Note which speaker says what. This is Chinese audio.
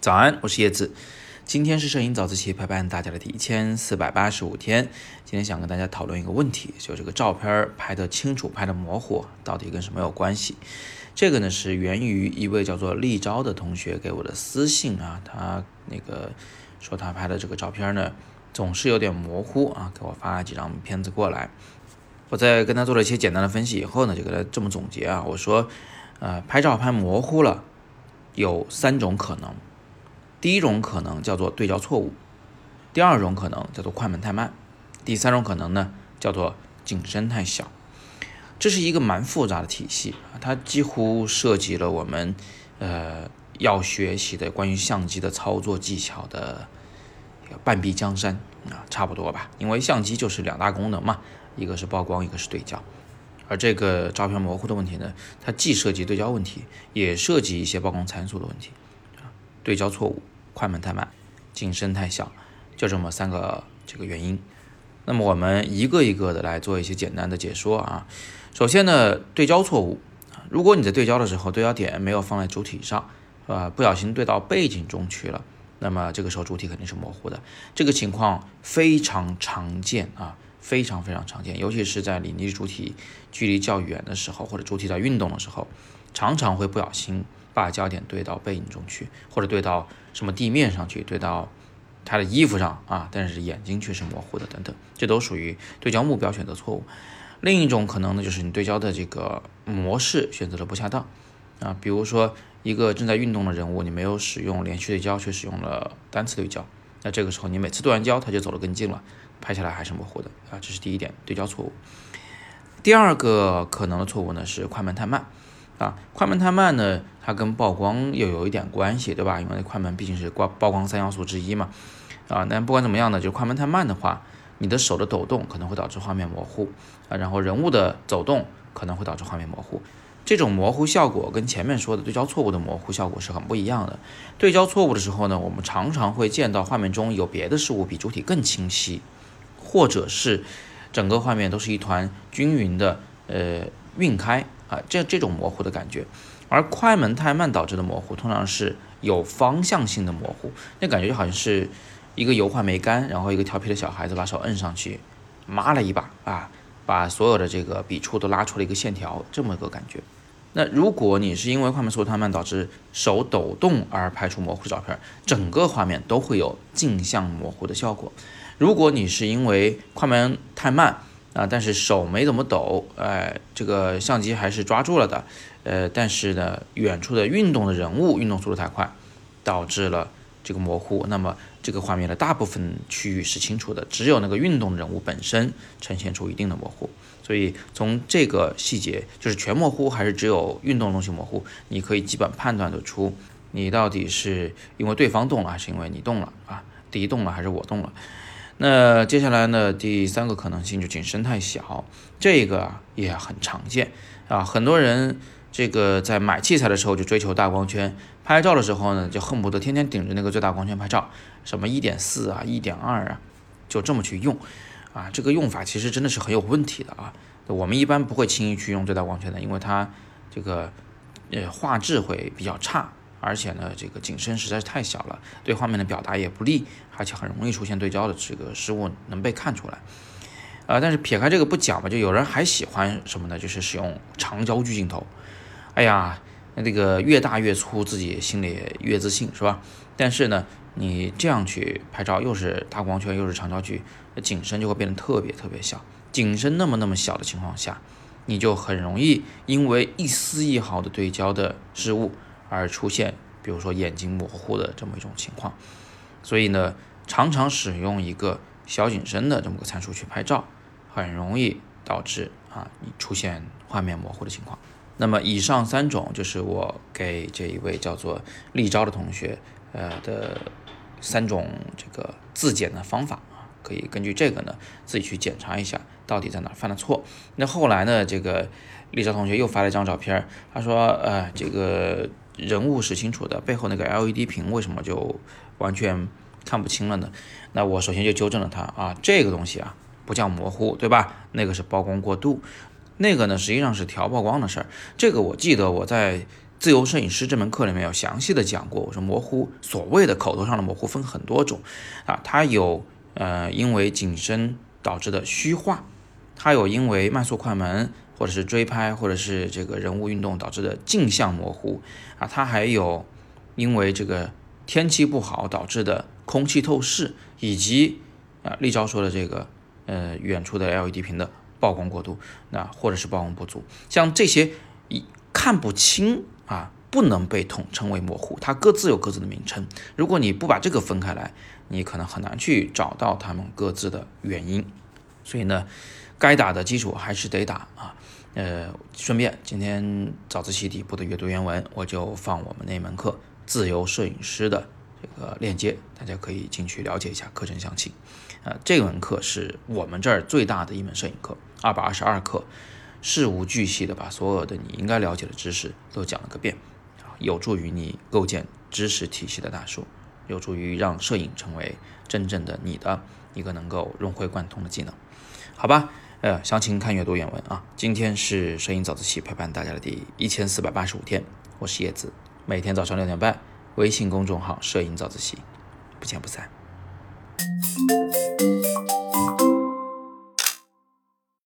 Speaker 1: 早安，我是叶子。今天是摄影早自习陪伴大家的第一千四百八十五天。今天想跟大家讨论一个问题，就这个照片拍的清楚、拍的模糊，到底跟什么有关系？这个呢是源于一位叫做立昭的同学给我的私信啊，他那个说他拍的这个照片呢总是有点模糊啊，给我发了几张片子过来。我在跟他做了一些简单的分析以后呢，就给他这么总结啊，我说，呃，拍照拍模糊了有三种可能。第一种可能叫做对焦错误，第二种可能叫做快门太慢，第三种可能呢叫做景深太小。这是一个蛮复杂的体系啊，它几乎涉及了我们呃要学习的关于相机的操作技巧的半壁江山啊，差不多吧。因为相机就是两大功能嘛，一个是曝光，一个是对焦。而这个照片模糊的问题呢，它既涉及对焦问题，也涉及一些曝光参数的问题啊，对焦错误。快门太慢，景深太小，就这么三个这个原因。那么我们一个一个的来做一些简单的解说啊。首先呢，对焦错误如果你在对焦的时候，对焦点没有放在主体上，啊，不小心对到背景中去了，那么这个时候主体肯定是模糊的。这个情况非常常见啊，非常非常常见，尤其是在离你主体距离较远的时候，或者主体在运动的时候，常常会不小心。把焦点对到背影中去，或者对到什么地面上去，对到他的衣服上啊，但是眼睛却是模糊的，等等，这都属于对焦目标选择错误。另一种可能呢，就是你对焦的这个模式选择的不恰当啊，比如说一个正在运动的人物，你没有使用连续对焦，却使用了单次对焦，那这个时候你每次对完焦，它就走得更近了，拍下来还是模糊的啊，这是第一点对焦错误。第二个可能的错误呢是快门太慢。啊，快门太慢呢，它跟曝光又有一点关系，对吧？因为快门毕竟是光曝光三要素之一嘛。啊，但不管怎么样呢，就快门太慢的话，你的手的抖动可能会导致画面模糊啊，然后人物的走动可能会导致画面模糊。这种模糊效果跟前面说的对焦错误的模糊效果是很不一样的。对焦错误的时候呢，我们常常会见到画面中有别的事物比主体更清晰，或者是整个画面都是一团均匀的呃晕开。啊，这这种模糊的感觉，而快门太慢导致的模糊，通常是有方向性的模糊，那感觉就好像是一个油画没干，然后一个调皮的小孩子把手摁上去，抹了一把啊，把所有的这个笔触都拉出了一个线条，这么个感觉。那如果你是因为快门速度太慢导致手抖动而拍出模糊照片，整个画面都会有镜像模糊的效果。如果你是因为快门太慢，啊，但是手没怎么抖，哎，这个相机还是抓住了的，呃，但是呢，远处的运动的人物运动速度太快，导致了这个模糊。那么这个画面的大部分区域是清楚的，只有那个运动人物本身呈现出一定的模糊。所以从这个细节，就是全模糊还是只有运动东西模糊，你可以基本判断得出，你到底是因为对方动了，还是因为你动了啊？敌动了还是我动了？那接下来呢？第三个可能性就景深太小，这个也很常见啊。很多人这个在买器材的时候就追求大光圈，拍照的时候呢就恨不得天天顶着那个最大光圈拍照，什么一点四啊、一点二啊，就这么去用啊。这个用法其实真的是很有问题的啊。我们一般不会轻易去用最大光圈的，因为它这个呃画质会比较差。而且呢，这个景深实在是太小了，对画面的表达也不利，而且很容易出现对焦的这个失误能被看出来。啊，但是撇开这个不讲吧，就有人还喜欢什么呢？就是使用长焦距镜头。哎呀，那这个越大越粗，自己心里越自信，是吧？但是呢，你这样去拍照，又是大光圈，又是长焦距，景深就会变得特别特别小。景深那么那么小的情况下，你就很容易因为一丝一毫的对焦的失误。而出现，比如说眼睛模糊的这么一种情况，所以呢，常常使用一个小景深的这么个参数去拍照，很容易导致啊你出现画面模糊的情况。那么以上三种就是我给这一位叫做立昭的同学，呃的三种这个自检的方法啊，可以根据这个呢自己去检查一下到底在哪犯了错。那后来呢，这个立昭同学又发了一张照片，他说，呃，这个。人物是清楚的，背后那个 LED 屏为什么就完全看不清了呢？那我首先就纠正了他啊，这个东西啊不叫模糊，对吧？那个是曝光过度。那个呢实际上是调曝光的事儿。这个我记得我在自由摄影师这门课里面有详细的讲过。我说模糊，所谓的口头上的模糊分很多种啊，它有呃因为景深导致的虚化，它有因为慢速快门或者是追拍或者是这个人物运动导致的镜像模糊啊，它还有因为这个天气不好导致的空气透视，以及啊立昭说的这个呃远处的 LED 屏的曝光过度，那或者是曝光不足，像这些一看不清啊，不能被统称为模糊，它各自有各自的名称。如果你不把这个分开来，你可能很难去找到它们各自的原因。所以呢，该打的基础还是得打啊。呃，顺便今天早自习底部的阅读原文，我就放我们那门课自由摄影师的这个链接，大家可以进去了解一下课程详情。呃，这门课是我们这儿最大的一门摄影课，二百二十二课，事无巨细的把所有的你应该了解的知识都讲了个遍，啊，有助于你构建知识体系的大树，有助于让摄影成为真正的你的一个能够融会贯通的技能，好吧？呃，详情看阅读原文啊。今天是摄影早自习陪伴大家的第一千四百八十五天，我是叶子，每天早上六点半，微信公众号“摄影早自习”，不见不散。